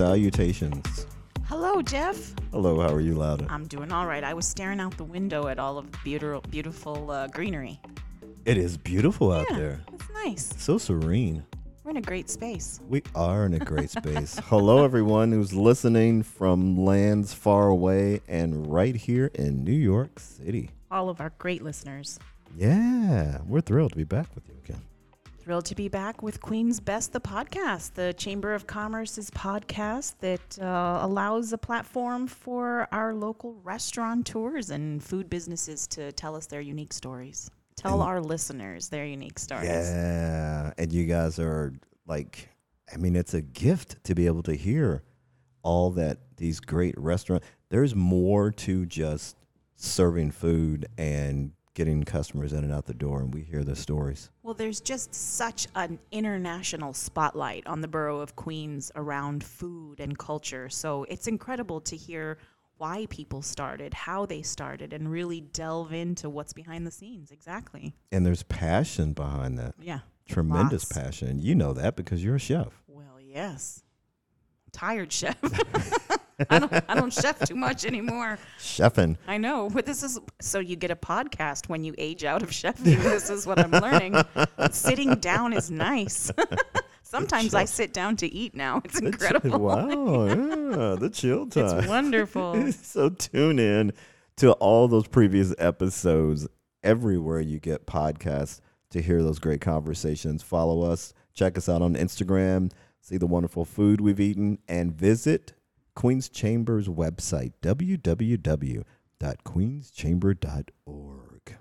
Salutations. Hello, Jef. Hello, how are you, Lauda? I'm doing all right. I was staring out the window at all of the beautiful, beautiful uh, greenery. It is beautiful out yeah, there. It's nice. So serene. We're in a great space. We are in a great space. Hello, everyone who's listening from lands far away and right here in New York City. All of our great listeners. Yeah, we're thrilled to be back with you again. Thrilled to be back with Queens Best, the podcast, the Chamber of Commerce's podcast that uh, allows a platform for our local restaurateurs and food businesses to tell us their unique stories. Tell And- our listeners their unique stories. Yeah, and you guys are like, I mean, it's a gift to be able to hear all that these great restaurants. There's more to just serving food and getting customers in and out the door, and we hear the stories. Well, there's just such an international spotlight on the borough of Queens around food and culture. So it's incredible to hear why people started, how they started, and really delve into what's behind the scenes. Exactly. And there's passion behind that. Yeah. Tremendous Lots. passion. You know that because you're a chef. Well, yes. Tired chef. I don't I don't chef too much anymore. Chefing. I know, but this is so you get a podcast when you age out of chefing. this is what I'm learning. Sitting down is nice. Sometimes I sit down to eat now. It's incredible. wow, yeah, the chill time. It's wonderful. so tune in to all those previous episodes everywhere you get podcasts to hear those great conversations. Follow us, check us out on Instagram, see the wonderful food we've eaten, and visit Queen's Chamber's website, www.queenschamber.org,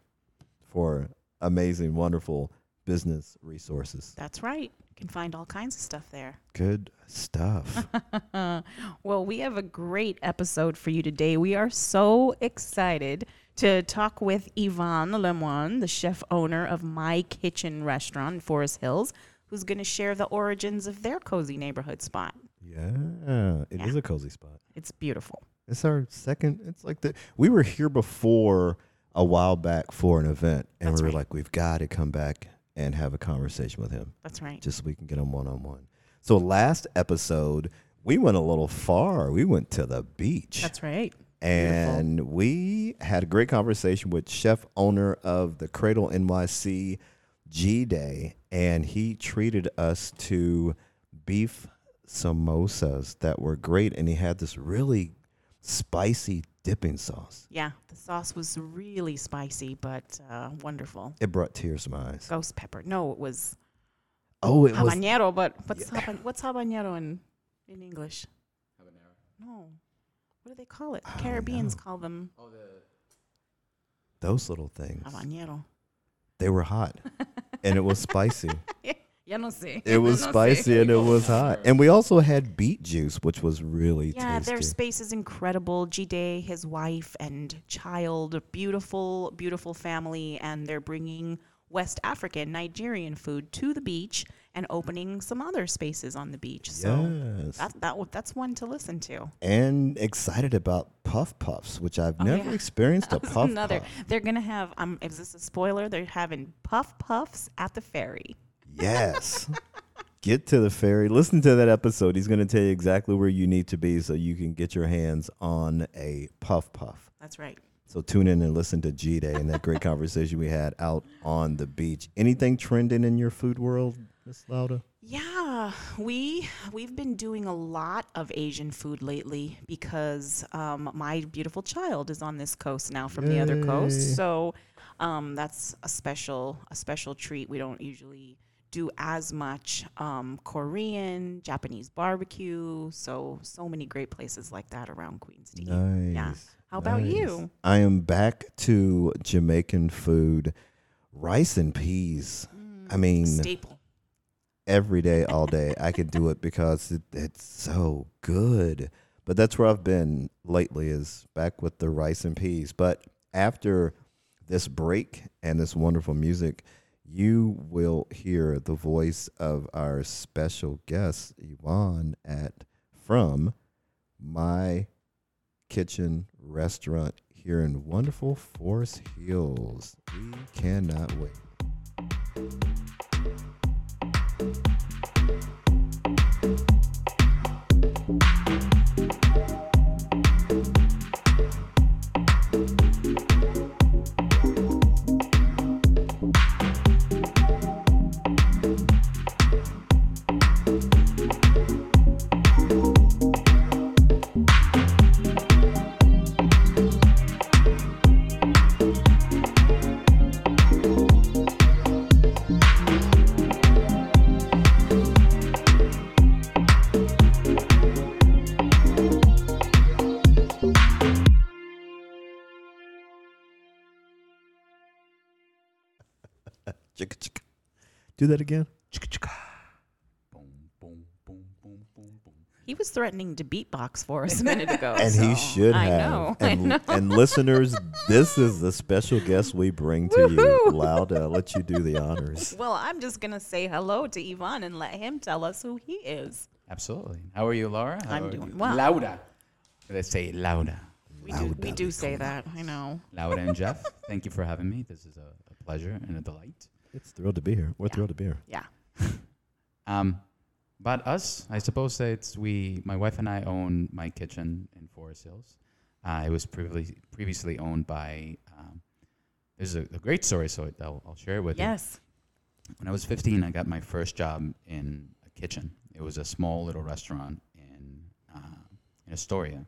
for amazing, wonderful business resources. That's right. You can find all kinds of stuff there. Good stuff. well, we have a great episode for you today. We are so excited to talk with Yvan Lemoine, the chef owner of My Kitchen Restaurant in Forest Hills, who's going to share the origins of their cozy neighborhood spot. Yeah, it is Yeah. a cozy spot. It's beautiful. It's our second. It's like the we were here before a while back for an event, and That's we were right. like, we've got to come back and have a conversation with him, That's right. just so we can get him one on one. So last episode, we went a little far. We went to the beach, That's right. and we had a great conversation with chef owner of the Cradle NYC G Day, and he treated us to beef samosas that were great, and he had this really spicy dipping sauce. Yeah, the sauce was really spicy, but uh, wonderful. It brought tears to my eyes. Ghost pepper. No, it was Oh, it was habanero, but what's haban- what's habanero in in English? Habanero. No. What do they call it? I Caribbeans call them Oh, the those little things. habanero. They were hot, and it was spicy. Ya no sé. It was No sé. spicy and it was hot. And we also had beet juice, which was really Yeah, tasty. their space is incredible. G Day, his wife and child, beautiful, beautiful family, and they're bringing West African, Nigerian food to the beach and opening some other spaces on the beach. So yes. that, that that's one to listen to. and excited about puff puffs, which I've Oh, never yeah. experienced a That was puff another. puff. They're gonna have. Um, is this a spoiler? They're having puff puffs at the ferry. Yes. Get to the ferry. Listen to that episode. He's going to tell you exactly where you need to be so you can get your hands on a puff puff. That's right. So tune in and listen to G Day and that great conversation we had out on the beach. Anything trending in your food world, Miss Lauda? Yeah, we we've been doing a lot of Asian food lately because um, my beautiful child is on this coast now from the other coast. So um, that's a special a special treat. We don't usually do as much um, Korean, Japanese barbecue. So so many great places like that around Queens. to. Nice. Yeah. How about nice. you? I am back to Jamaican food, rice and peas. I mean, Staple. every day, all day. I could do it because it, it's so good. But that's where I've been lately is back with the rice and peas. But after this break and this wonderful music, you will hear the voice of our special guest, Yvan, at from my kitchen restaurant here in wonderful Forest Hills. We cannot wait. Do that again. Boom, boom, boom, boom, boom, boom. He was threatening to beatbox for us a minute ago. And he so should I have. know. And, I know. and listeners, this is the special guest we bring to you. Woohoo! Loud, I'll let you do the honors. Well, I'm just gonna say hello to Yvan and let him tell us who he is. Absolutely. How are you, Laura? How I'm doing you? well. Louder. Let's say louder. We do, we do say that. I know. Laura and Jef, thank you for having me. This is a, a pleasure and a delight. It's thrilled to be here. We're Yeah. thrilled to be here. Yeah. Um, but us, I suppose that it's we, my wife and I own my kitchen in Forest Hills. Uh, it was previously previously owned by. Um, there's a, a great story, so I'll, I'll share it with you. Yes. When I was 15, I got my first job in a kitchen. It was a small little restaurant in uh, in Astoria,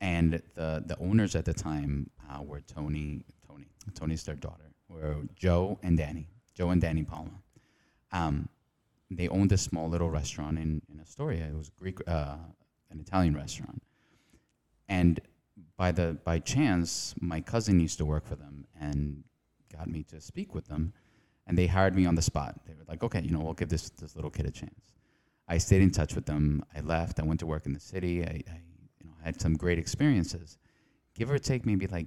and the the owners at the time uh, were Tony, Tony, Tony's their daughter, were Joe and Danny, Joe and Danny Palma. Um, they owned a small little restaurant in in Astoria. It was a Greek, uh, an Italian restaurant, and by the by chance, my cousin used to work for them and got me to speak with them and they hired me on the spot. They were like, okay, you know, we'll give this this little kid a chance. I stayed in touch with them. I left. I went to work in the city. I, I you know, had some great experiences. Give or take, maybe like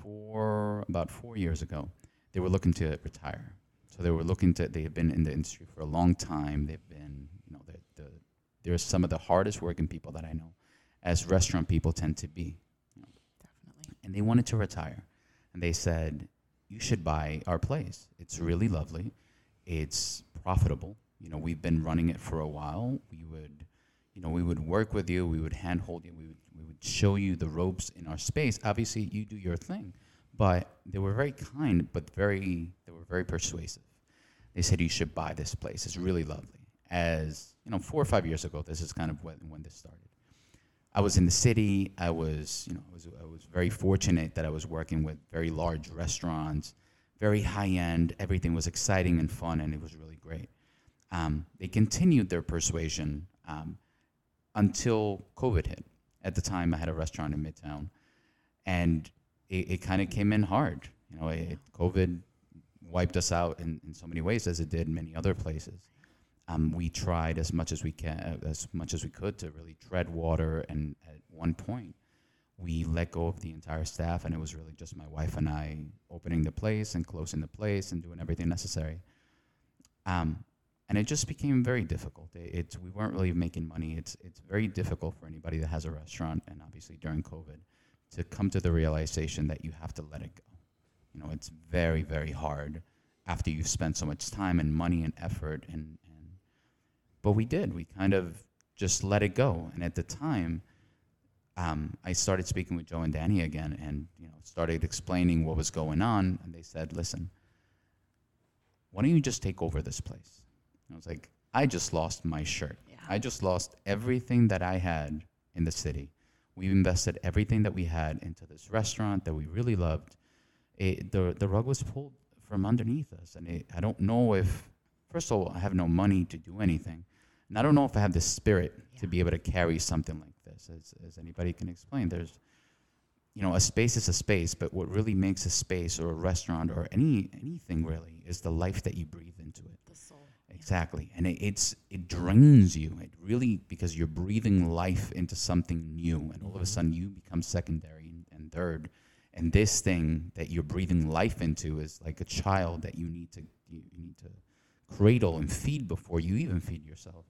four, about four years ago, they were looking to retire. So they were looking to. They have been in the industry for a long time. They've been, you know, the, the they're some of the hardest working people that I know, as restaurant people tend to be Definitely. and they wanted to retire. And they said, You should buy our place. It's really lovely. It's profitable. You know, we've been running it for a while. We would, you know, we would work with you. We would handhold you. We would, we would show you the ropes in our space. Obviously, you do your thing. But they were very kind, but very, they were very persuasive. They said, You should buy this place. It's really lovely. As, you know, four or five years ago, this is kind of when, when this started. I was in the city. I was, you know, I was, I was very fortunate that I was working with very large restaurants, very high end. Everything was exciting and fun, and it was really great. Um, they continued their persuasion um, until COVID hit. At the time, I had a restaurant in Midtown, and it, it kind of came in hard. You know, it, COVID wiped us out in, in so many ways, as it did in many other places um, we tried as much as we can, as much as we could, to really tread water. And at one point, we let go of the entire staff, and it was really just my wife and I opening the place and closing the place and doing everything necessary. Um, and it just became very difficult. It, it's we weren't really making money. It's it's very difficult for anybody that has a restaurant, and obviously during COVID, to come to the realization that you have to let it go. You know, it's very very hard after you've spent so much time and money and effort and, and but we did. We kind of just let it go. And at the time um, i started speaking with joe and danny again and you know started explaining what was going on. And they said listen why don't you just take over this place? And i was like i just lost my shirt. Yeah. i just lost everything that i had in the city we invested everything that we had into this restaurant that we really loved it, the, the rug was pulled from underneath us. And it, I don't know if, first of all, I have no money to do anything. And I don't know if I have the spirit to be able to carry something like this, as, as anybody can explain. There's, you know, a space is a space, but what really makes a space or a restaurant or any anything really is the life that you breathe into it. The soul. Exactly, and it, it's it drains you. It really because you're breathing life into something new, and all of a mm-hmm. sudden you become secondary and, and third. And this thing that you're breathing life into is like a child that you need to you, you need to cradle and feed before you even feed yourself.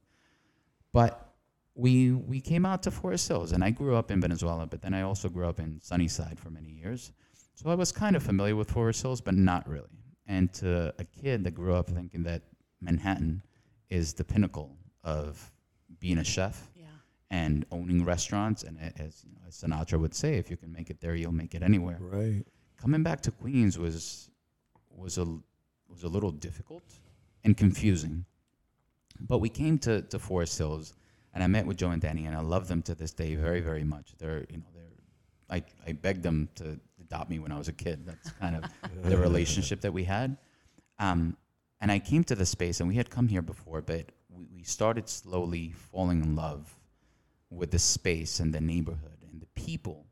But we we came out to Forest Hills, and I grew up in Venezuela, but then I also grew up in Sunnyside for many years. So I was kind of familiar with Forest Hills, but not really. And to a kid that grew up thinking that Manhattan is the pinnacle of being a chef Yeah. and owning restaurants, and as, you know, as Sinatra would say, if you can make it there, you'll make it anywhere. Right. Coming back to Queens was was a was a little difficult and confusing. But we came to, to Forest Hills, and I met with Joe and Danny, and I love them to this day very, very much. They're, you know, they're, I, I begged them to adopt me when I was a kid. That's kind of the relationship that we had. Um, and I came to the space, and we had come here before, but we, we started slowly falling in love with the space and the neighborhood and the people.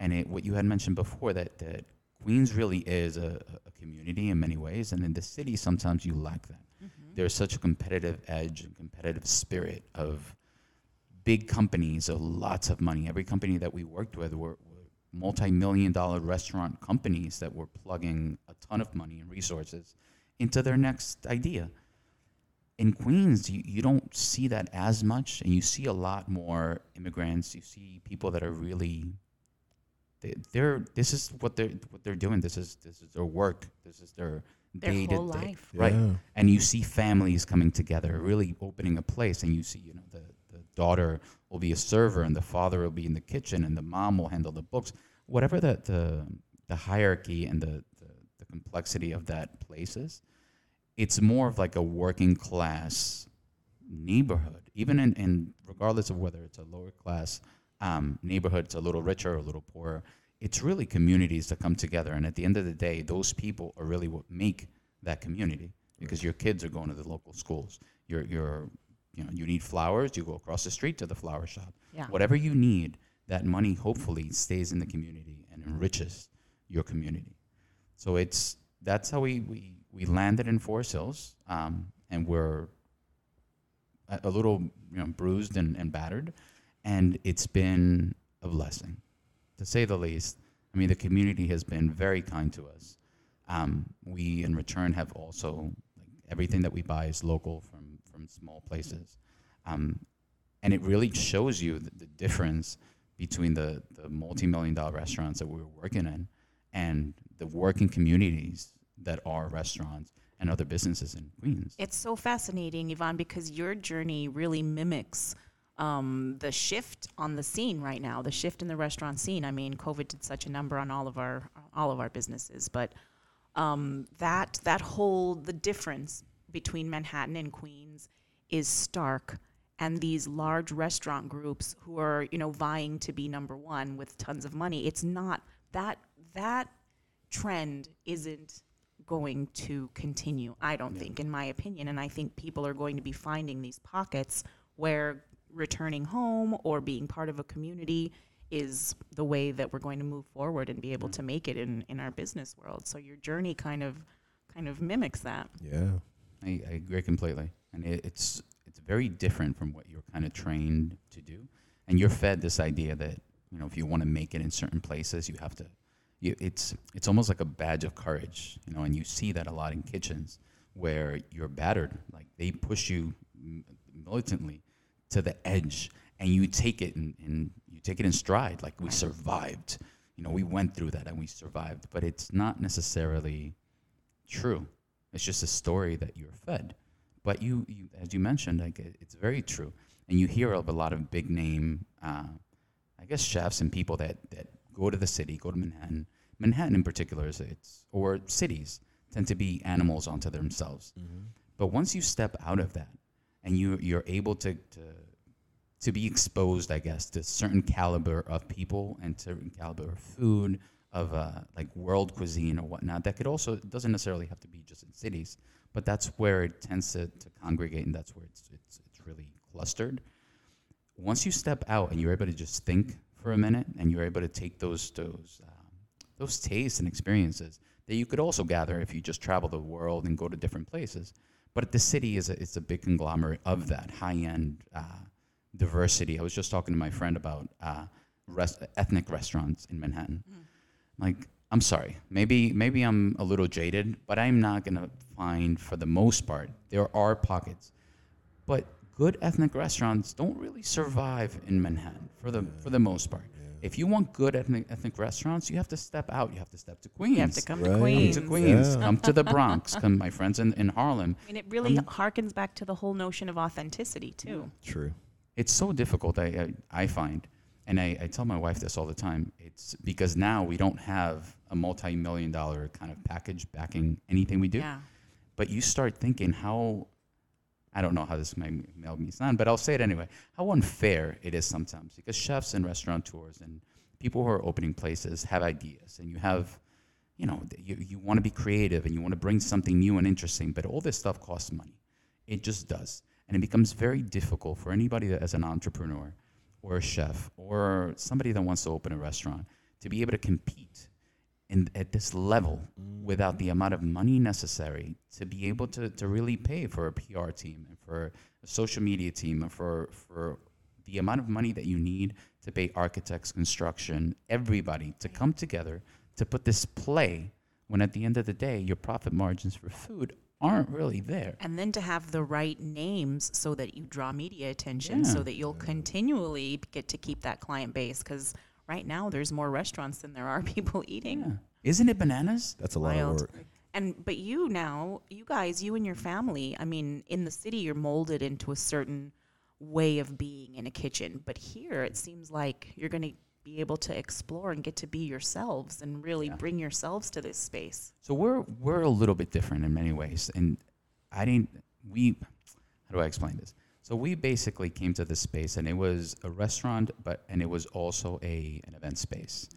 And it, what you had mentioned before, that, that Queens really is a, a community in many ways, and in the city sometimes you lack that. Mm-hmm. There's such a competitive edge and competitive spirit of big companies, of lots of money. Every company that we worked with were, were multi-million dollar restaurant companies that were plugging a ton of money and resources into their next idea. In Queens, you, you don't see that as much, and you see a lot more immigrants. You see people that are really they, they're this is what they're what they're doing. This is this is their work. This is their Their day to whole day. life. Right. Yeah. And you see families coming together, really opening a place, and you see you know the the daughter will be a server, and the father will be in the kitchen, and the mom will handle the books. Whatever the the, the hierarchy and the, the the complexity of that place is, it's more of like a working class neighborhood, even in, in regardless of whether it's a lower class um, neighborhood, it's a little richer or a little poorer. It's really communities that come together, and at the end of the day, those people are really what make that community because your kids are going to the local schools. You're, you're, you know, you need flowers, you go across the street to the flower shop. Yeah. Whatever you need, that money hopefully stays in the community and enriches your community. So it's that's how we we, we landed in Forest Hills, um, and we're a, a little you know bruised and, and battered, and it's been a blessing, to say the least. I mean, the community has been very kind to us. Um, we, in return, have also like, everything that we buy is local from from small places, um, and it really shows you the, the difference between the the multi million dollar restaurants that we were working in and the working communities that are restaurants and other businesses in Queens. It's so fascinating, Yvan, because your journey really mimics um, the shift on the scene right now, the shift in the restaurant scene. I mean, COVID did such a number on all of our all of our businesses, but um, that that whole the difference between Manhattan and Queens is stark. And these large restaurant groups who are, you know, vying to be number one with tons of money, it's not that that trend isn't going to continue. I don't think, in my opinion, and I think people are going to be finding these pockets where returning home or being part of a community is the way that we're going to move forward and be able to make it in, in our business world. So your journey kind of kind of mimics that. Yeah. I, I agree completely, and it, it's it's very different from what you're kind of trained to do, and you're fed this idea that you know if you want to make it in certain places, you have to. You, it's it's almost like a badge of courage, you know, and you see that a lot in kitchens where you're battered, like they push you militantly to the edge, and you take it and, and you take it in stride, like we survived. You know, we went through that and we survived, but it's not necessarily true. It's just a story that you're fed. But you, you as you mentioned, like it, it's very true, and you hear of a lot of big name, uh, I guess, chefs and people that that go to the city, go to Manhattan. Manhattan, in particular, is it's or cities tend to be animals unto themselves. But once you step out of that, and you you're able to to to be exposed, I guess, to certain caliber of people and certain caliber of food, of uh, like world cuisine or whatnot. That could also it doesn't necessarily have to be just in cities, but that's where it tends to, to congregate, and that's where it's it's it's really clustered. Once you step out and you're able to just think for a minute, and you're able to take those those um, those tastes and experiences that you could also gather if you just travel the world and go to different places. But the city is a, it's a big conglomerate of that high end uh, diversity. I was just talking to my friend about uh, rest, ethnic restaurants in Manhattan. Like, I'm sorry, maybe maybe I'm a little jaded, but I'm not gonna find for the most part there are pockets, but good ethnic restaurants don't really survive in Manhattan for the for the most part. If you want good ethnic ethnic restaurants, you have to step out. You have to step to Queens. You have to come Right. to Come Queens. to Queens. Yeah. Come to the Bronx. Come, my friends in, in Harlem. And it really harkens back to the whole notion of authenticity too. True. It's so difficult. I I, I find, and I, I tell my wife this all the time. It's because now we don't have a multi-million dollar kind of package backing anything we do. Yeah. But you start thinking how. I don't know how this may make me sound, but I'll say it anyway. How unfair it is sometimes because chefs and restaurateurs and people who are opening places have ideas, and you have, you know, you, you want to be creative and you want to bring something new and interesting, but all this stuff costs money. It just does. And it becomes very difficult for anybody that as an entrepreneur or a chef or somebody that wants to open a restaurant to be able to compete in at this level without the amount of money necessary to be able to, to really pay for a PR team and for a social media team and for for the amount of money that you need to pay architects, construction, everybody to come together to put this play when at the end of the day your profit margins for food aren't really there. And then to have the right names so that you draw media attention, Yeah. so that you'll continually get to keep that client base. Because right now, there's more restaurants than there are people eating. Yeah. Isn't it bananas? That's a lot Wild. of work. And but you now, you guys, you and your family. I mean, in the city, you're molded into a certain way of being in a kitchen. But here, it seems like you're going to be able to explore and get to be yourselves and really Yeah. bring yourselves to this space. So we're we're a little bit different in many ways, and I didn't. We how do I explain this? So we basically came to this space, and it was a restaurant, but and it was also a an event space.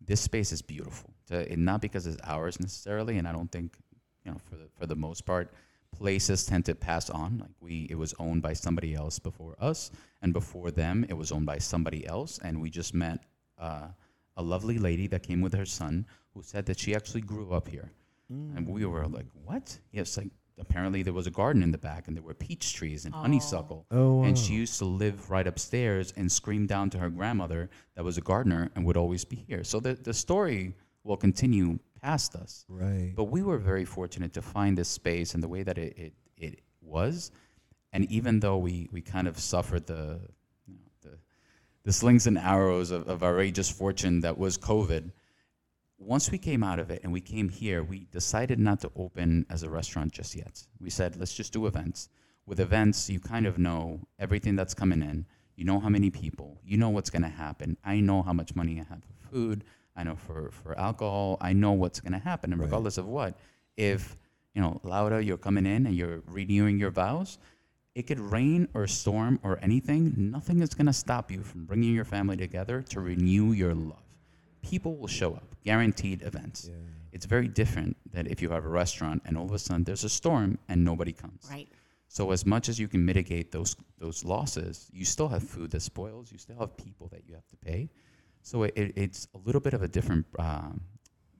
This space is beautiful, to, not because it's ours necessarily, and I don't think you know for the for the most part places tend to pass on. Like we, it was owned by somebody else before us, and before them, it was owned by somebody else, and we just met uh, a lovely lady that came with her son who said that she actually grew up here. And we were like, what? Yes, like apparently there was a garden in the back and there were peach trees and honeysuckle. Oh, And she used to live right upstairs and scream down to her grandmother that was a gardener and would always be here. So the, the story will continue past us. right. But we were very fortunate to find this space and the way that it, it, it was. And even though we, we kind of suffered the, you know, the, the slings and arrows of, of outrageous fortune that was COVID, once we came out of it and we came here, we decided not to open as a restaurant just yet. We said, let's just do events. With events, you kind of know everything that's coming in. You know how many people. You know what's going to happen. I know how much money I have for food. I know for, for alcohol. I know what's going to happen. And Right. regardless of what, if, you know, Laura, you're coming in and you're renewing your vows, it could rain or storm or anything. Nothing is going to stop you from bringing your family together to renew your love. People will show up, guaranteed events. It's very different than if you have a restaurant and all of a sudden there's a storm and nobody comes. Right. So as much as you can mitigate those those losses, you still have food that spoils. You still have people that you have to pay. So it, it, it's a little bit of a different um,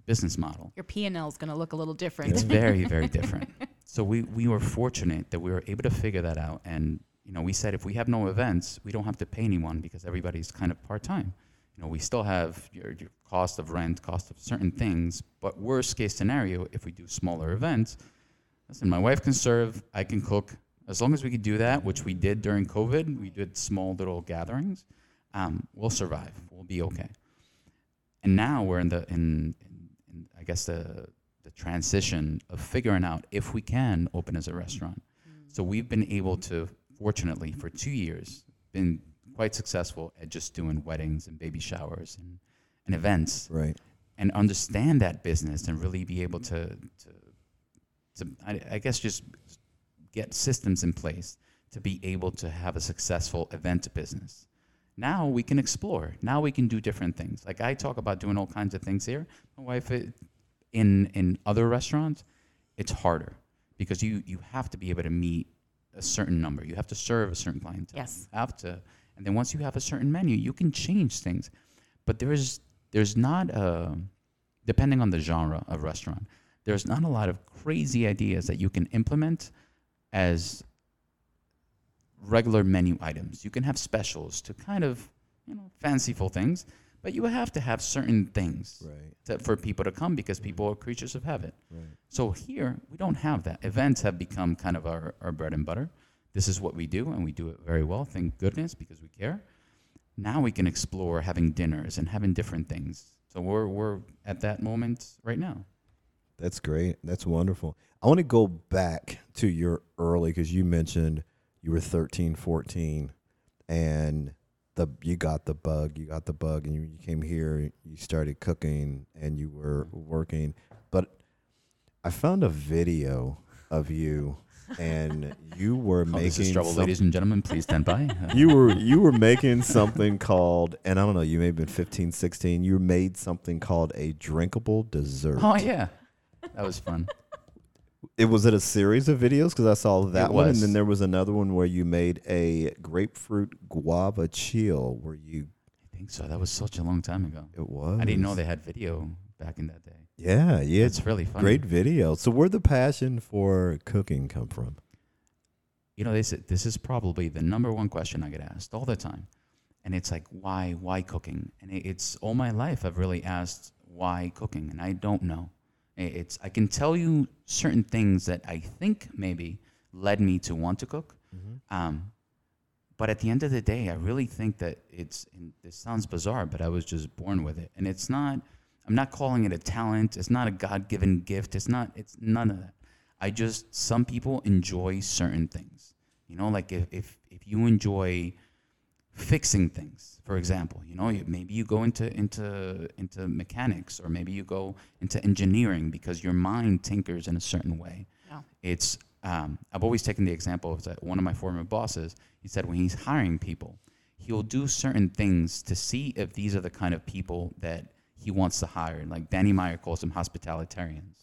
business model. Your P and L is going to look a little different. It's very very different. So we we were fortunate that we were able to figure that out. And you know, we said if we have no events, we don't have to pay anyone because everybody's kind of part time. You know, we still have your, your cost of rent, cost of certain things. But worst case scenario, if we do smaller events, listen, my wife can serve, I can cook. As long as we could do that, which we did during COVID, we did small little gatherings. Um, we'll survive. We'll be okay. And now we're in the in, in, in I guess the the transition of figuring out if we can open as a restaurant. So we've been able to, fortunately, for two years, been quite successful at just doing weddings and baby showers and, and events Right. and understand that business and really be able to to, to I, I guess just get systems in place to be able to have a successful event business. Now we can explore. Now we can do different things. Like I talk about doing all kinds of things here. My wife, it, in in other restaurants, it's harder because you you have to be able to meet a certain number. You have to serve a certain clientele. Yes. You have to, and then once you have a certain menu, you can change things. But there's there's not a depending on the genre of restaurant. There's not a lot of crazy ideas that you can implement as regular menu items. You can have specials to kind of you know fanciful things, but you have to have certain things Right. to, for people to come because people are creatures of habit. Right. So here we don't have that. Events have become kind of our, our bread and butter. This is what we do, and we do it very well. Thank goodness because we care. Now we can explore having dinners and having different things. So we're we're at that moment right now. That's great. That's wonderful. I want to go back to your early because you mentioned you were 13, 14, and the you got the bug. You got the bug, and you, you came here. You started cooking, and you were working. But I found a video of you, and you were Oh, making trouble, some- ladies and gentlemen. Please stand by. You were you were making something called and I don't know you may have been 15 16 you made something called a drinkable dessert oh yeah, that was fun. it was it a series of videos because I saw that It one and then there was another one where you made a grapefruit guava chill where you I think so. That was such a long time ago. it was I didn't know they had video back in that day. Yeah, yeah. It's really funny. Great video. So where the passion for cooking come from? You know, this this is probably the number one question I get asked all the time, and it's like, why why cooking? And it's all my life I've really asked why cooking, and I don't know. I- It's I can tell you certain things that I think maybe led me to want to cook, um, but at the end of the day, I really think that it's. And this sounds bizarre, but I was just born with it, and it's not. I'm not calling it a talent. It's not a God-given gift. It's not. It's none of that. I just some people enjoy certain things. You know, like if if, if you enjoy fixing things, for example, you know, maybe you go into into into mechanics or maybe you go into engineering because your mind tinkers in a certain way. Yeah. It's um, I've always taken the example of that one of my former bosses. He said when he's hiring people, he'll do certain things to see if these are the kind of people that he wants to hire. Like Danny Meyer calls them hospitalitarians,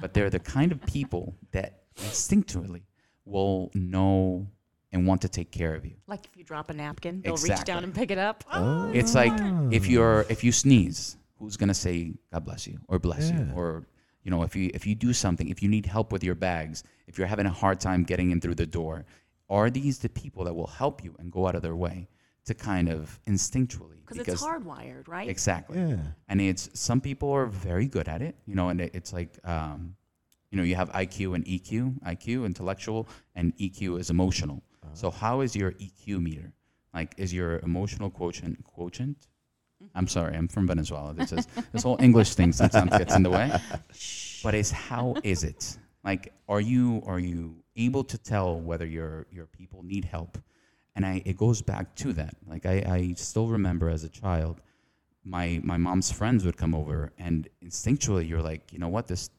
but they're the kind of people that instinctively will know and want to take care of you. Like if you drop a napkin, they'll reach down and pick it up. Oh. It's like if you're if you sneeze, who's gonna say God bless you or bless you or you know if you if you do something, if you need help with your bags, if you're having a hard time getting in through the door, are these the people that will help you and go out of their way to kind of instinctually Because it's hardwired, right? exactly. Yeah. and it's some people are very good at it you know and it, it's like um, you know you have iq and eq iq intellectual and eq is emotional. So how is your eq meter? Like is your emotional quotient quotient? I'm sorry i'm from venezuela. This is this whole english thing sometimes gets in the way. But it's how is it? Like are you are you able to tell whether your your people need help and I, it goes back to that. Like I, I still remember as a child my my mom's friends would come over and instinctually you're like you know what? This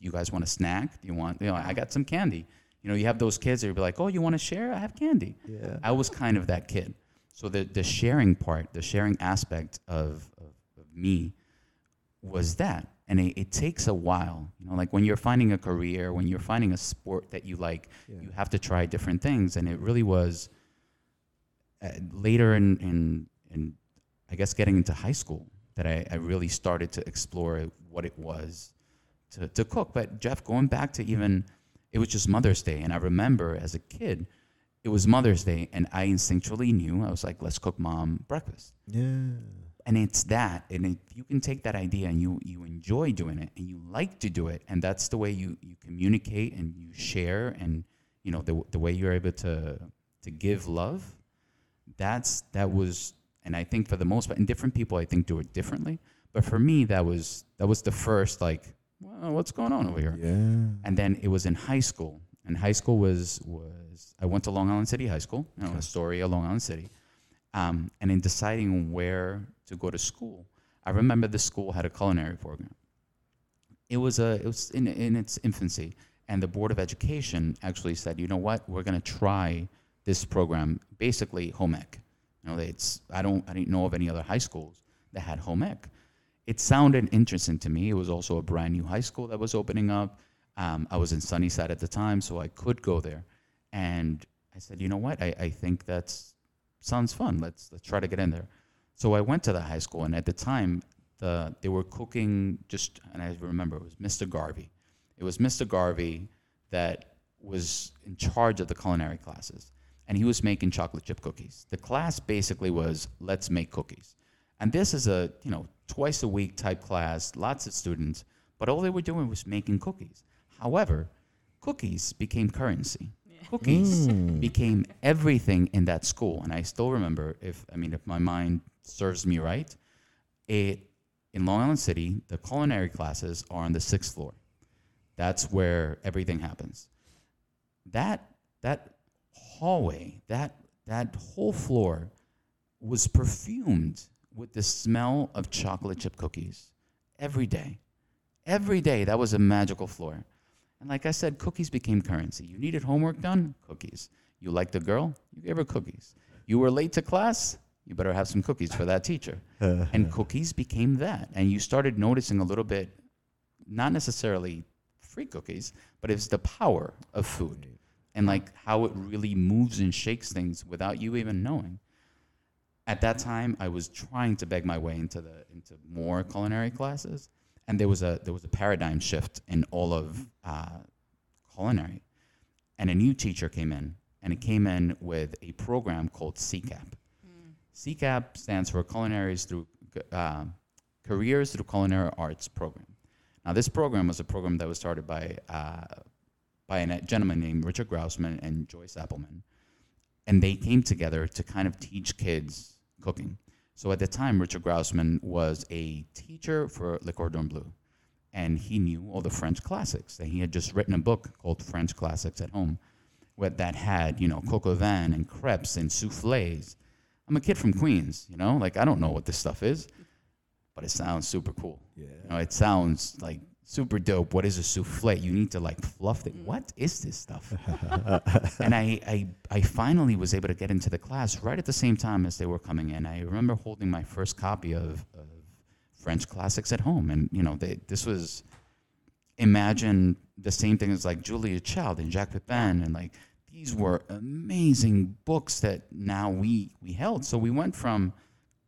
you guys want a snack? Do you want you know i got some candy. You know you have those kids that would be like oh you want to share? I have candy. Yeah. i was kind of that kid. So the the sharing part the sharing aspect of of, of me was that. And it, it takes a while. You know like when you're finding a career when you're finding a sport that you like Yeah. you have to try different things. And it really was Uh, later in, in in I guess getting into high school that I, I really started to explore what it was to, to cook. But Jef, going back to even it was just Mother's Day, and I remember as a kid, it was Mother's Day, and I instinctually knew I was like, let's cook mom breakfast. Yeah. And it's that, and if you can take that idea and you you enjoy doing it and you like to do it, and that's the way you you communicate and you share, and you know the the way you're able to to give love. That's that was, and I think for the most part, and different people I think do it differently. But for me, that was that was the first like, well, what's going on over here? Yeah. and then it was in high school and high school was was i went to long island city high school you know Okay. astoria long island city um, and in deciding where to go to school i remember the school had a culinary program it was a it was in, in its infancy and the board of education actually said you know what we're going to try this program basically home ec you know it's i don't i didn't know of any other high schools that had home ec it sounded interesting to me. It was also a brand new high school that was opening up. Um, I was in Sunnyside at the time, so I could go there. And I said, you know what? I, I think that's sounds fun. Let's let's try to get in there. So I went to the high school, and at the time, the they were cooking just, and I remember it was Mr. Garvey. It was Mr. Garvey that was in charge of the culinary classes, and he was making chocolate chip cookies. The class basically was let's make cookies. And this is a you know twice a week type class, lots of students, but all they were doing was making cookies. However, cookies became currency. Cookies Mm. became everything in that school, and I still remember if I mean if my mind serves me right, it in Long Island City the culinary classes are on the sixth floor. That's where everything happens. That that hallway, that that whole floor was perfumed with the smell of chocolate chip cookies every day. Every day, that was a magical floor. And like I said, cookies became currency. You needed homework done? Cookies. You liked a girl? You gave her cookies. You were late to class? You better have some cookies for that teacher. and cookies became that. And you started noticing a little bit, not necessarily free cookies, but it's the power of food and like how it really moves and shakes things without you even knowing at that time I was trying to beg my way into the into more culinary classes, and there was a there was a paradigm shift in all of uh, culinary, and a new teacher came in, and it came in with a program called CCAP. CCAP stands for Culinaries through uh, Careers Through Culinary Arts Program. Now, this program was a program that was started by uh, by a gentleman named Richard Grausman and Joyce Appelman, and they came together to kind of teach kids cooking. So at the time, Richard Grausman was a teacher for Le Cordon Bleu, and he knew all the French classics. And he had just written a book called French Classics at Home, what that had, you know, coq au vin and crepes and souffles. I'm a kid from Queens, you know, like I don't know what this stuff is, but it sounds super cool. Yeah. You know, it sounds like super dope. What is a souffle? You need to like fluff it. Mm. What is this stuff? and I, I, I finally was able to get into the class right at the same time as they were coming in. I remember holding my first copy of, of French classics at home, and you know, they, this was imagine the same thing as like Julia Child and Jacques Pepin, and like these were amazing books that now we we held. So we went from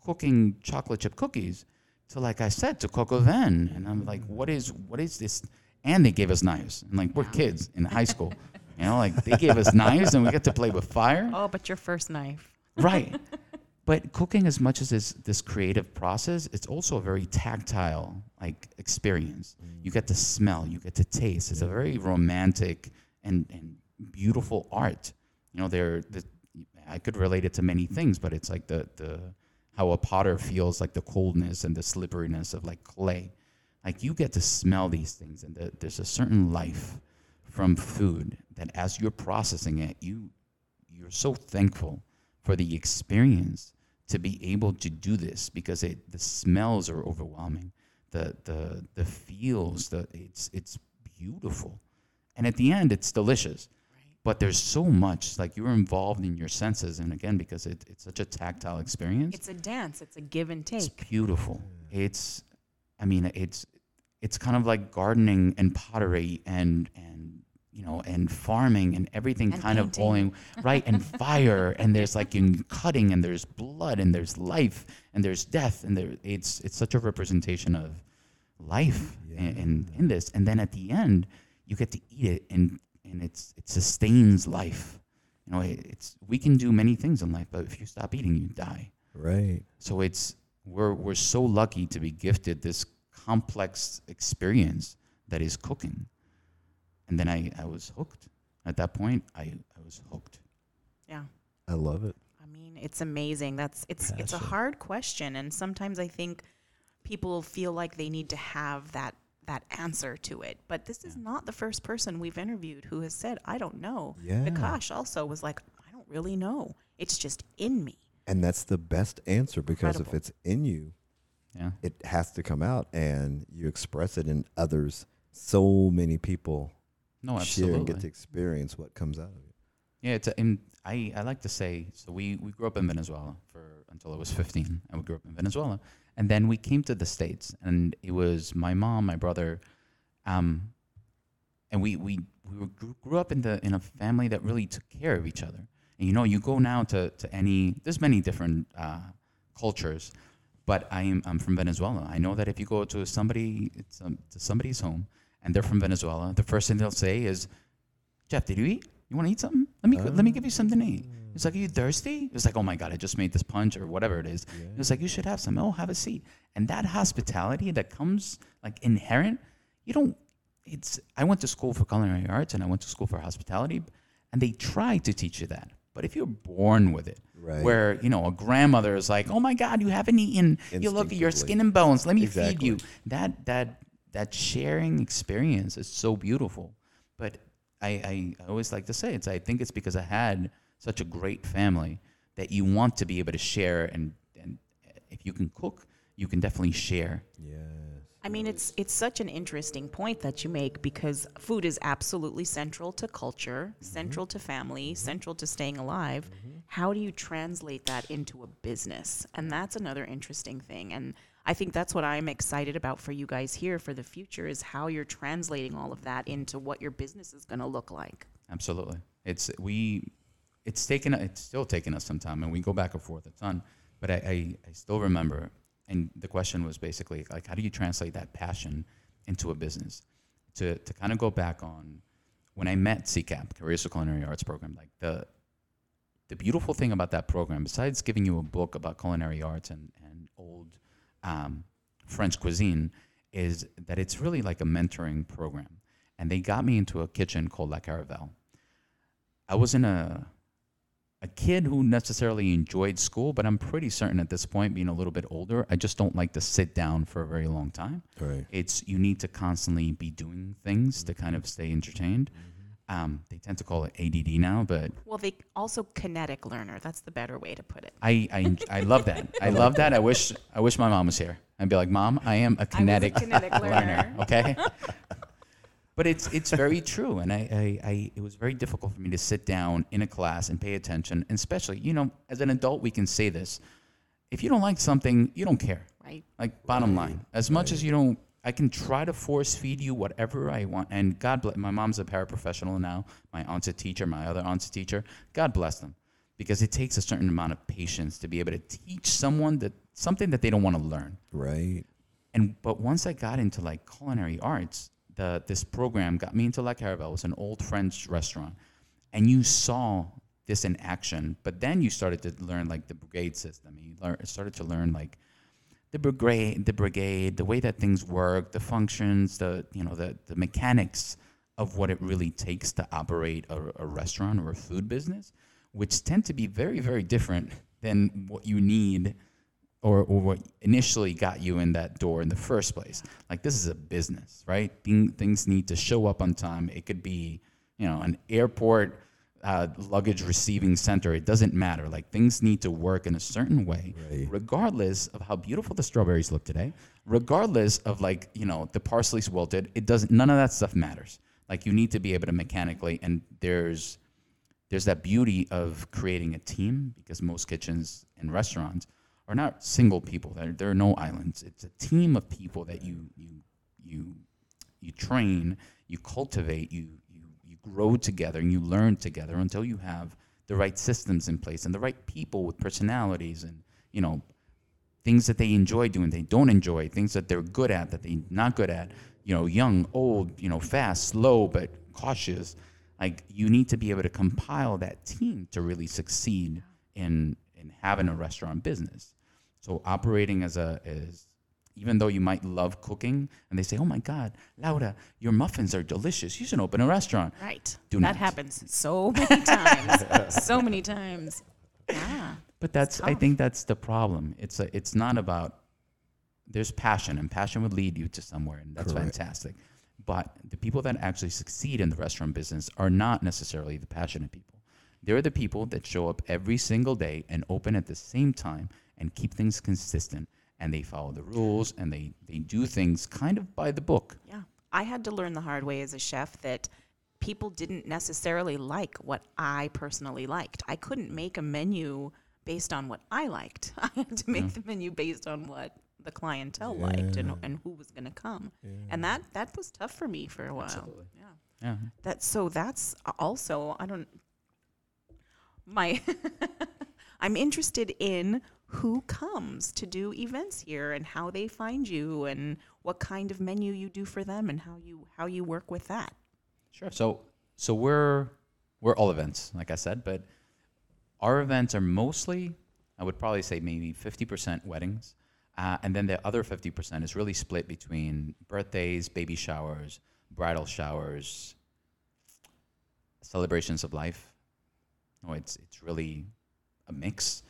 cooking chocolate chip cookies to like I said to au vin, and I'm like, what is what is this? And they gave us knives, and like we're kids in high school, you know, like they gave us knives, and we get to play with fire, Oh, but your first knife. right? But cooking, as much as it's this creative process, it's also a very tactile like experience. You get to smell, you get to taste. It's a very romantic and, and beautiful art. You know, there the, I could relate it to many things, but it's like the the how a potter feels like the coldness and the slipperiness of like clay. Like you get to smell these things, and the, there's a certain life from food that as you're processing it, you you're so thankful for the experience to be able to do this because it the smells are overwhelming. The the the feels the it's it's beautiful. And at the end it's delicious but there's so much like you're involved in your senses and again because it, it's such a tactile experience It's a dance. It's a give and take. it's beautiful it's i mean it's it's kind of like gardening and pottery and and you know and farming and everything And kind of painting. boiling right and fire and there's like in cutting and there's blood and there's life and there's death and there it's it's such a representation of life in, in in this and then at the end you get to eat it and and it's it sustains life you know it, it's we can do many things in life but if you stop eating you die Right. so it's we're we're so lucky to be gifted this complex experience that is cooking. And then I, I was hooked. At that point, I, I was hooked. Yeah. I love it. I mean, it's amazing. That's it's it's a hard question, and sometimes I think people feel like they need to have that that answer to it. But this is not the first person we've interviewed who has said, "I don't know." Yeah. Nakash also was like, "I don't really know. It's just in me." And that's the best answer because if it's in you, Yeah. it has to come out and you express it in others. So many people No, share and get to experience what comes out of it. Yeah, it's a, and I, I like to say so we, we grew up in Venezuela for until I was 15 and we grew up in Venezuela and then we came to the states and it was my mom my brother um and we we, we were, grew, up in the in a family that really took care of each other and you know you go now to, to any there's many different uh, cultures but I'm I'm from Venezuela I know that if you go to somebody it's, um, to somebody's home and they're from Venezuela the first thing they'll say is Jef did you eat you want to eat something? Let me let me give you something to eat. It's like, are you thirsty? It's like, oh my god, I just made this punch or whatever it is. It's like you should have some. Oh, have a seat. And that hospitality that comes like inherent, you don't. It's. I went to school for culinary arts and I went to school for hospitality, and they try to teach you that. But if you're born with it, Right. where you know a grandmother is like, oh my god, you haven't eaten. You look at your skin and bones. Let me feed you. That that that sharing experience is so beautiful. But I, I, I always like to say it's I think it's because I had such a great family that you want to be able to share and and if you can cook, you can definitely share. Yes. I mean, it's it's such an interesting point that you make because food is absolutely central to culture, mm-hmm. central to family, mm-hmm. central to staying alive. Mm-hmm. How do you translate that into a business? And that's another interesting thing. And I think that's what I'm excited about for you guys here for the future is how you're translating all of that into what your business is going to look like. Absolutely. It's we it's taken it's still taking us some time and we go back and forth a ton. But I, I, I still remember and the question was basically like, how do you translate that passion into a business? To to kind of go back on when I met CCAP, Careers for Culinary Arts program, like the the beautiful thing about that program, besides giving you a book about culinary arts and and old um, French cuisine, is that it's really like a mentoring program. And they got me into a kitchen called La Caravelle. I wasn't a a kid who necessarily enjoyed school, but I'm pretty certain at this point, being a little bit older, I just don't like to sit down for a very long time. Right. It's you need to constantly be doing things to kind of stay entertained. Mm-hmm. Um, they tend to call it ADD now, but Well, they also kinetic learner. That's the better way to put it. I I, I love that. I love that. I wish I wish my mom was here. I'd be like, Mom, I am a kinetic, kinetic learner. learner. Okay. but it's it's very true, and I, I, I it was very difficult for me to sit down in a class and pay attention, and especially you know as an adult we can say this. If you don't like something, you don't care. Right. Like bottom line, as much as you don't, I can try to force feed you whatever I want. And God bless. My mom's a paraprofessional now. My aunt's a teacher. My other aunt's a teacher. God bless them, because it takes a certain amount of patience to be able to teach someone that something that they don't want to learn. Right. And but once I got into like culinary arts, the this program got me into La Caravelle. It was an old French restaurant, and you saw this in action. But then you started to learn like the brigade system. You learn, started to learn like the brigade, the brigade, the way that things work, the functions, the you know the the mechanics of what it really takes to operate a, a restaurant or a food business, which tend to be very very different than what you need or, or what initially got you in that door in the first place. Like this is a business, right? Thing, things need to show up on time. It could be, you know, an airport uh, luggage receiving center. It doesn't matter. Like things need to work in a certain way, Right. regardless of how beautiful the strawberries look today. Regardless of like you know the parsley's wilted. It doesn't. None of that stuff matters. Like you need to be able to mechanically, and there's there's that beauty of creating a team because most kitchens and restaurants are not single people. There, there are no islands. It's a team of people that you you you you train, you cultivate, you you you grow together, and you learn together until you have the right systems in place and the right people with personalities and you know things that they enjoy doing, they don't enjoy, things that they're good at, that they're not good at, you know, young, old, you know, fast, slow, but cautious. Like you need to be able to compile that team to really succeed in in having a restaurant business. So operating as a is even though you might love cooking and they say, Oh my God, Laura, your muffins are delicious. You should open a restaurant. Right. Do that not. happens so many times. so many times. Ah. But that's I think that's the problem. It's a, it's not about there's passion and passion would lead you to somewhere and that's Correct. fantastic. But the people that actually succeed in the restaurant business are not necessarily the passionate people. They're the people that show up every single day and open at the same time and keep things consistent and they follow the rules and they, they do things kind of by the book. Yeah. I had to learn the hard way as a chef that people didn't necessarily like what I personally liked. I couldn't make a menu based on what I liked. I had to make the menu based on what the clientele liked and, and who was going to come. And that that was tough for me for a while. Absolutely. Yeah. Yeah. That so that's uh, also I don't my I'm interested in who comes to do events here and how they find you and what kind of menu you do for them and how you how you work with that. Sure. So so we're we're all events, like I said, but our events are mostly, I would probably say maybe fifty percent weddings, uh, and then the other fifty percent is really split between birthdays, baby showers, bridal showers, celebrations of life. No, it's it's really a mix.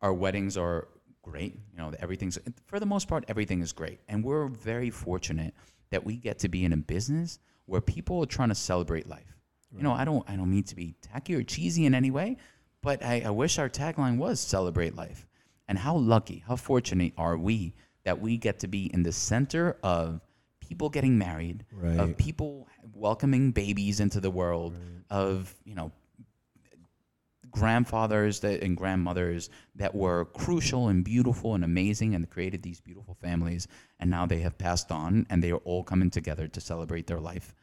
Our weddings are great. You know, everything's for the most part everything is great, and we're very fortunate that we get to be in a business where people are trying to celebrate life. You know, I don't I don't mean to be tacky or cheesy in any way, but I, I wish our tagline was celebrate life. And how lucky, how fortunate are we that we get to be in the center of people getting married, of people welcoming babies into the world, of you know grandfathers that, and grandmothers that were crucial and beautiful and amazing and created these beautiful families and now they have passed on and they are all coming together to celebrate their life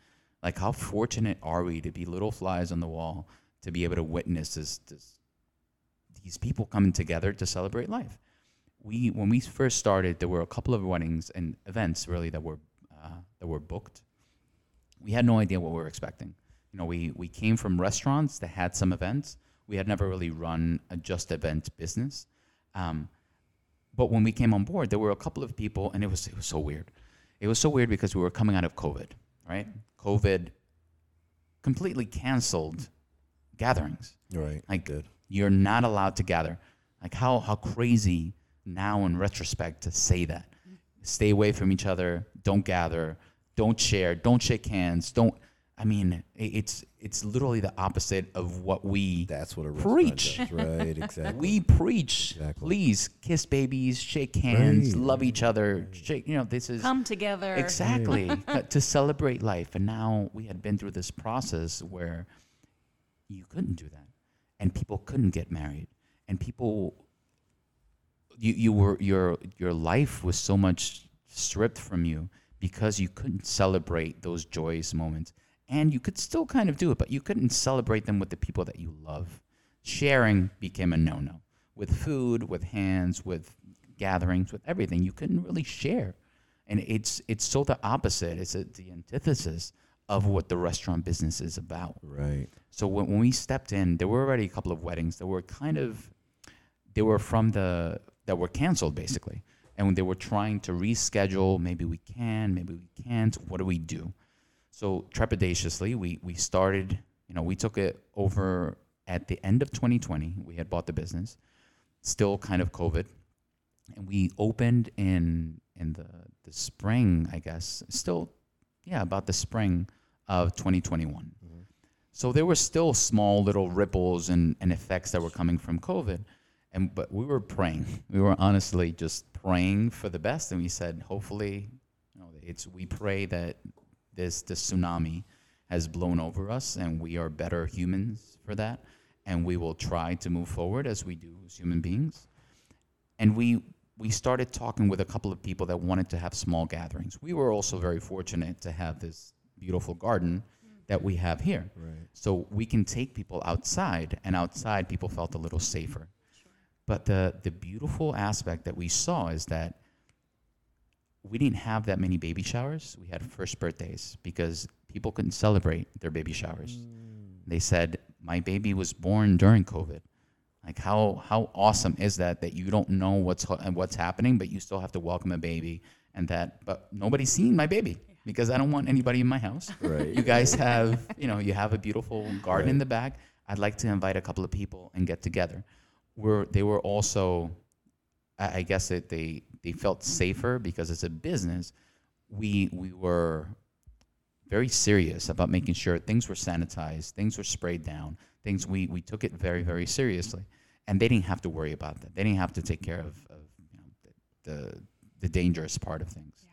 like how fortunate are we to be little flies on the wall to be able to witness this, this these people coming together to celebrate life we when we first started, there were a couple of weddings and events really that were uh, that were booked. We had no idea what we were expecting. You know, we we came from restaurants that had some events. We had never really run a just event business. Um, but when we came on board, there were a couple of people, and it was it was so weird. It was so weird because we were coming out of COVID, right? COVID completely canceled gatherings. Right. Like Good. you're not allowed to gather. Like how how crazy now in retrospect to say that. Stay away from each other. Don't gather. Don't share. Don't shake hands. Don't. I mean, it's it's literally the opposite of what we That's what a Preach. does. Right. Exactly. we preach. Exactly. Please kiss babies, shake hands, Right. love each other. Shake. You know, this is Come together. Exactly. uh, to celebrate life. And now we had been through this process where you couldn't do that. And people couldn't get married. And people you, you were your your life was so much stripped from you because you couldn't celebrate those joyous moments. And you could still kind of do it, but you couldn't celebrate them with the people that you love. Sharing became a no-no. With food, with hands, with gatherings, with everything. You couldn't really share and it's it's so the opposite. It's a, the antithesis of what the restaurant business is about. Right. So when, when we stepped in, there were already a couple of weddings that were kind of they were from the that were canceled basically, and when they were trying to reschedule, maybe we can, maybe we can't. What do we do? So trepidatiously, we we started. You know, we took it over at the end of 2020. We had bought the business, still kind of COVID, and we opened in in the the spring, I guess. Still, yeah, about the spring of 2021. Mm-hmm. So there were still small little ripples and, and effects that were coming from COVID. And but we were praying. We were honestly just praying for the best. And we said, hopefully, you know, it's we pray that this this tsunami has blown over us and we are better humans for that. And we will try to move forward as we do as human beings. And we we started talking with a couple of people that wanted to have small gatherings. We were also very fortunate to have this beautiful garden that we have here. Right. So we can take people outside, and outside people felt a little safer. But the, the beautiful aspect that we saw is that we didn't have that many baby showers. We had first birthdays because people couldn't celebrate their baby showers. Mm. They said, My baby was born during COVID. Like how how awesome is that that you don't know what's what's happening, but you still have to welcome a baby, and that but nobody's seen my baby because I don't want anybody in my house. Right. You guys have you know you have a beautiful garden in the back. I'd like to invite a couple of people and get together. We're they were also, I I guess that they they felt safer because as a business. We we were very serious about making sure things were sanitized, things were sprayed down, things we, we took it very, very seriously. And they didn't have to worry about that. They didn't have to take care of, of you know, the, the, the dangerous part of things.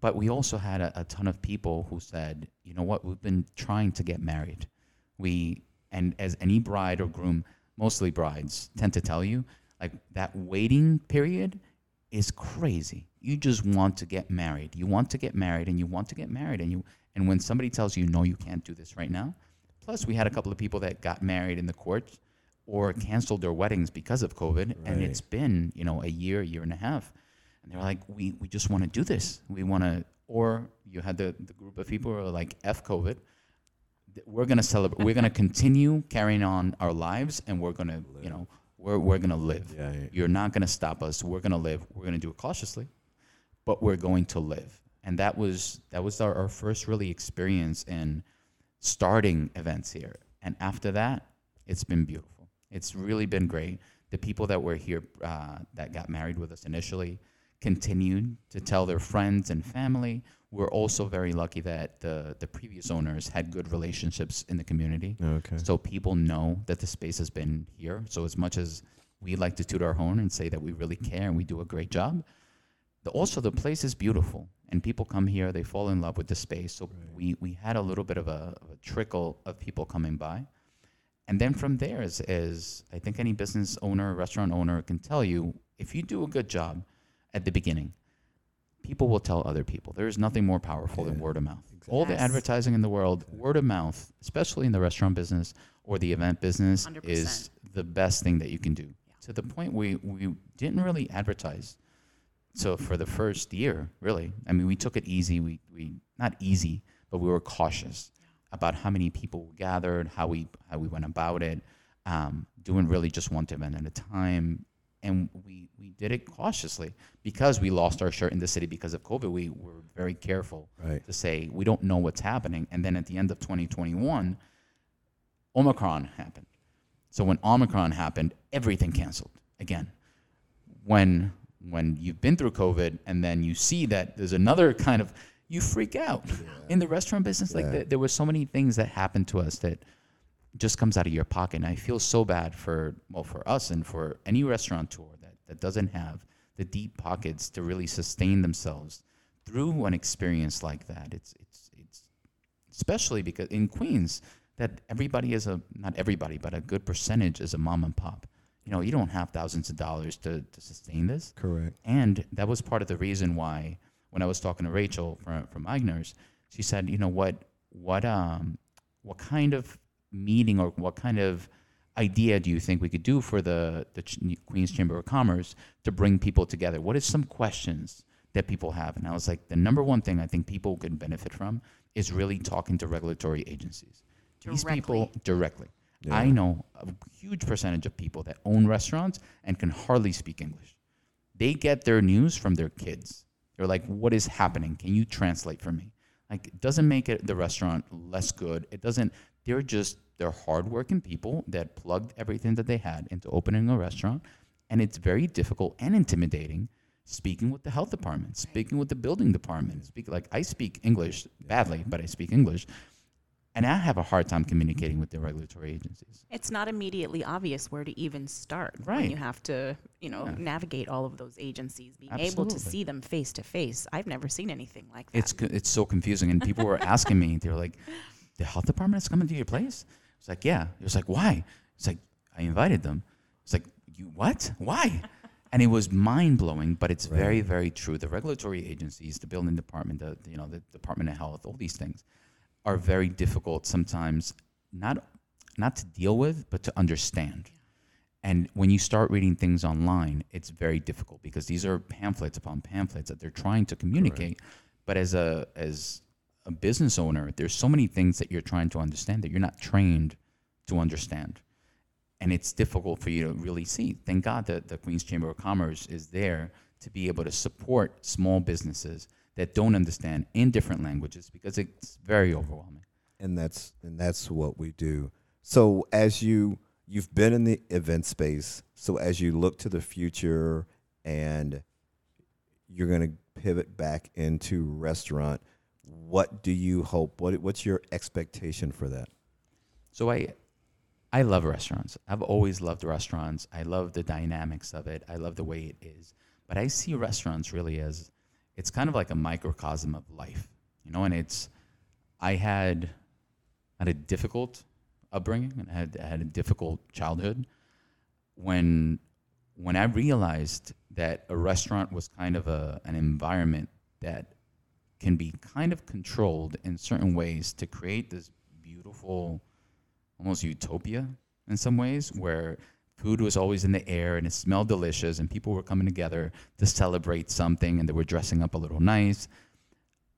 But we also had a, a ton of people who said, you know what, we've been trying to get married. We, and as any bride or groom, mostly brides, tend to tell you, like that waiting period is crazy. You just want to get married. You want to get married and you want to get married and you and when somebody tells you no you can't do this right now. Plus we had a couple of people that got married in the court or canceled their weddings because of COVID and it's been, you know, a year, year and a half. And they're like, We we just want to do this. We wanna or you had the, the group of people who are like F COVID. We're gonna celebrate we're gonna continue carrying on our lives and we're gonna, you know, we're we're gonna live. Yeah. yeah. You're not going to stop us. We're going to live. We're going to do it cautiously, but we're going to live. And that was that was our, our first really experience in starting events here. And after that, it's been beautiful. It's really been great. The people that were here uh, that got married with us initially continued to tell their friends and family. We're also very lucky that the the previous owners had good relationships in the community. Okay. So people know that the space has been here. So as much as we like to toot our horn and say that we really care and we do a great job, the, also the place is beautiful and people come here, they fall in love with the space. So Right. we, we had a little bit of a, of a trickle of people coming by. And then from there is, is I think any business owner, restaurant owner can tell you if you do a good job at the beginning, people will tell other people. There is nothing more powerful than word of mouth. All the advertising in the world, word of mouth, especially in the restaurant business or the event business, 100%. is the best thing that you can do to the point we we didn't really advertise. So for the first year, really, I mean, we took it easy. We we not easy, but we were cautious about how many people gathered, how we how we went about it, um, doing really just one event at a time, and we we did it cautiously because we lost our shirt in the city because of COVID. We were very careful Right. to say we don't know what's happening, and then at the end of 2021, Omicron happened. So when Omicron happened, everything canceled again. When when you've been through COVID and then you see that there's another kind of you freak out in the restaurant business. Like Yeah. there, there were so many things that happened to us that just comes out of your pocket. And I feel so bad for well for us and for any restaurateur that, that doesn't have the deep pockets to really sustain themselves through an experience like that. It's it's it's especially because in Queens that everybody is a not everybody, but a good percentage is a mom and pop. You know, you don't have thousands of dollars to, to sustain this. Correct. And that was part of the reason why, when I was talking to Rachel from from Aigner's, she said, you know what, what um, what kind of meeting or what kind of idea do you think we could do for the the Ch- Queens Chamber of Commerce to bring people together? What is some questions that people have? And I was like, the number one thing I think people could benefit from is really talking to regulatory agencies. These people directly. Yeah. I know a huge percentage of people that own restaurants and can hardly speak English. They get their news from their kids. They're like, "What is happening? Can you translate for me?" Like, it doesn't make it the restaurant less good. It doesn't. They're just they're hardworking people that plugged everything that they had into opening a restaurant, and it's very difficult and intimidating speaking with the health department, speaking with the building department. Mm-hmm. Speak like I speak English badly, but I speak English, and I have a hard time communicating with the regulatory agencies. It's not immediately obvious where to even start when you have to, you know, Yeah. navigate all of those agencies, being able to see them face to face. I've never seen anything like that. It's it's so confusing, and people were asking me. They're like, "The health department is coming to your place?" It's like, "Yeah." It was like, "Why?" It's like, "I invited them." It's like, "You what? Why?" And it was mind blowing, but it's very very true. The regulatory agencies, the building department, the you know the Department of Health, all these things are very difficult sometimes. Not not to deal with, but to understand. And when you start reading things online, it's very difficult because these are pamphlets upon pamphlets that they're trying to communicate. But as a as a business owner, there's so many things that you're trying to understand that you're not trained to understand. And it's difficult for you to really see. Thank God that the Queens Chamber of Commerce is there to be able to support small businesses that don't understand in different languages because it's very overwhelming. and that's and that's what we do. So as you you've been in the event space, so as you look to the future and you're going to pivot back into restaurant, what do you hope? What what's your expectation for that? So I I love restaurants. I've always loved restaurants. I love the dynamics of it. I love the way it is. But I see restaurants really as it's kind of like a microcosm of life. You know, and it's I had had a difficult upbringing and I had had a difficult childhood when when I realized that a restaurant was kind of a an environment that can be kind of controlled in certain ways to create this beautiful almost utopia in some ways where food was always in the air and it smelled delicious and people were coming together to celebrate something and they were dressing up a little nice.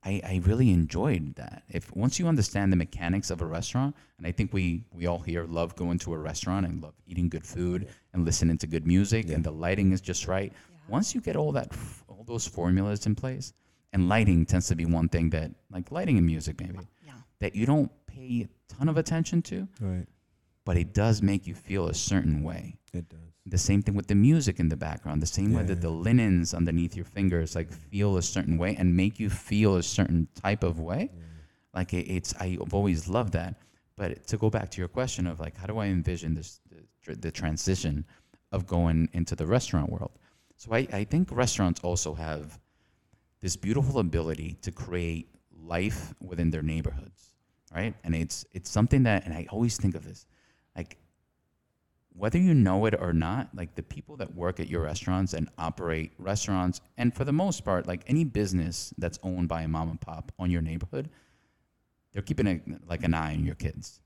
I, I really enjoyed that. If once you understand the mechanics of a restaurant and i think we we all here love going to a restaurant and love eating good food and listening to good music and the lighting is just right. Once you get all that all those formulas in place and lighting tends to be one thing that like lighting and music maybe Yeah. that you don't pay a ton of attention to Right. but it does make you feel a certain way. It does. The same thing with the music in the background, the same way that the linens underneath your fingers like feel a certain way and make you feel a certain type of way. Like it, it's, I've always loved that. But to go back to your question of like, how do I envision this, the, the transition of going into the restaurant world? So I, I think restaurants also have this beautiful ability to create life within their neighborhoods, right? And it's it's something that, and I always think of this, like whether you know it or not, like the people that work at your restaurants and operate restaurants, and for the most part, like any business that's owned by a mom and pop on your neighborhood, they're keeping a, like an eye on your kids.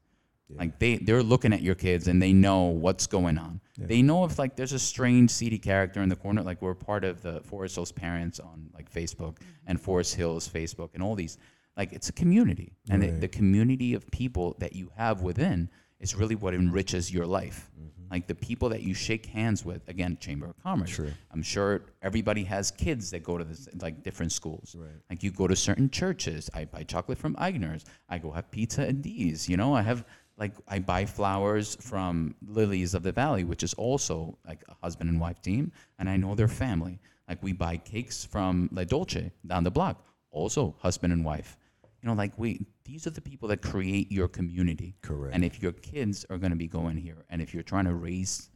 Yeah. Like they they're looking at your kids and they know what's going on. Yeah. They know if like there's a strange seedy character in the corner. Like we're part of the Forest Hills parents on like Facebook and Forest Hills Facebook and all these. Like it's a community, and the, Right. the community of people that you have within is really what enriches your life. Mm-hmm. Like the people that you shake hands with. Again, Chamber of Commerce. Sure. I'm sure everybody has kids that go to this, like different schools. Right. Like you go to certain churches. I buy chocolate from Aigner's. I go have pizza at these. You know, I have like I buy flowers from Lilies of the Valley, which is also like a husband and wife team, and I know their family. Like we buy cakes from La Dolce down the block, also husband and wife. You know, like we these are the people that create your community. Correct. And if your kids are going to be going here, and if you're trying to raise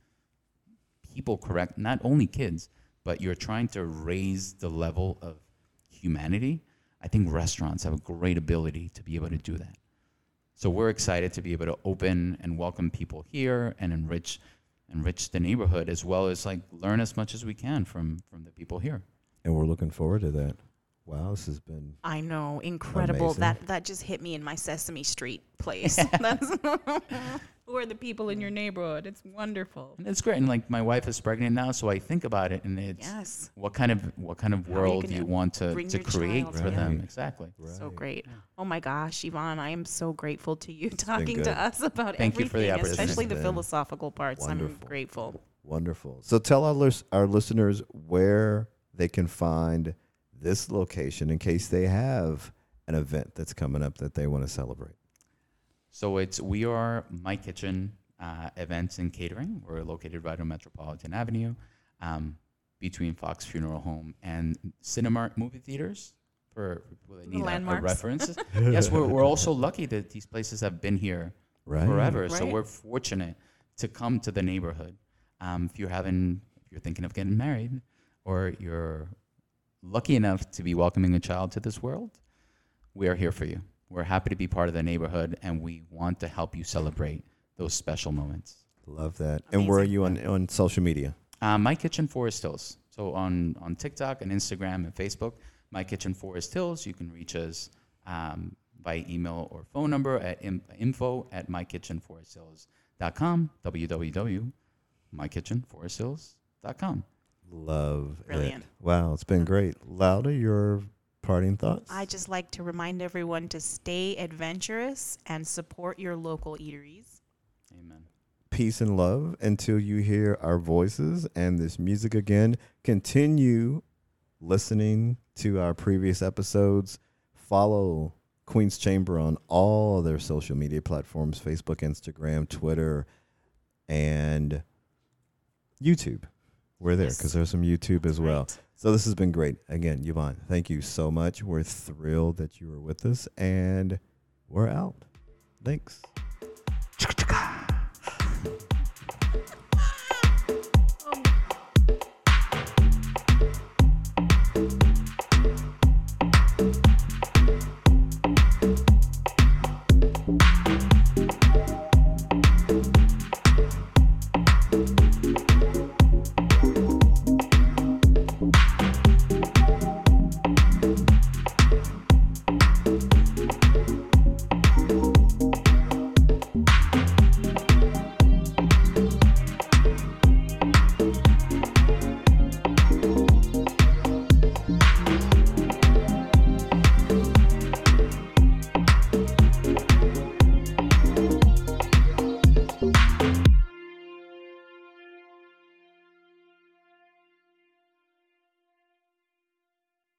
people correct, not only kids, but you're trying to raise the level of humanity, I think restaurants have a great ability to be able to do that. So we're excited to be able to open and welcome people here and enrich enrich the neighborhood as well as like learn as much as we can from from the people here. and we're looking forward to that. Wow, this has been I know, incredible. Amazing. That that just hit me in my Sesame Street place. That's who are the people in your neighborhood? It's wonderful. And it's great. And like my wife is pregnant now, so I think about it and it's Yes, what kind of what kind of How are you world do you want to, to create child for them? Right. Exactly. so great. Oh my gosh, Yvan, I am so grateful to you been talking to us about Thank you everything, for the opportunity. especially the This has been philosophical parts. I'm grateful. Wonderful. So tell our, lis- our listeners where they can find this location in case they have an event that's coming up that they want to celebrate. So it's we are My Kitchen uh, Events and Catering. We're located right on Metropolitan Avenue, um, between Fox Funeral Home and Cinemart movie theaters. For people that need a- a, landmarks. reference. yes, we're, we're also lucky that these places have been here Right. forever. So we're fortunate to come to the neighborhood. Um, if you're having, if you're thinking of getting married, or you're lucky enough to be welcoming a child to this world, we are here for you. We're happy to be part of the neighborhood, and we want to help you celebrate those special moments. Love that. And where are you on, on social media? Uh, My Kitchen Forest Hills. So on, on TikTok and Instagram and Facebook, My Kitchen Forest Hills. You can reach us um, by email or phone number at info at mykitchenforesthills.com, www.mykitchenforesthills.com. Love Brilliant. it. Wow, it's been great. Laura, your parting thoughts? I just like to remind everyone to stay adventurous and support your local eateries. Amen. peace and love until you hear our voices and this music again. Continue listening to our previous episodes. Follow Queens Chamber on all their social media platforms Facebook, Instagram, Twitter, and YouTube. We're there Yes. because there's some YouTube as well. So this has been great. Again, Yvan, thank you so much. We're thrilled that you were with us, and we're out. Thanks.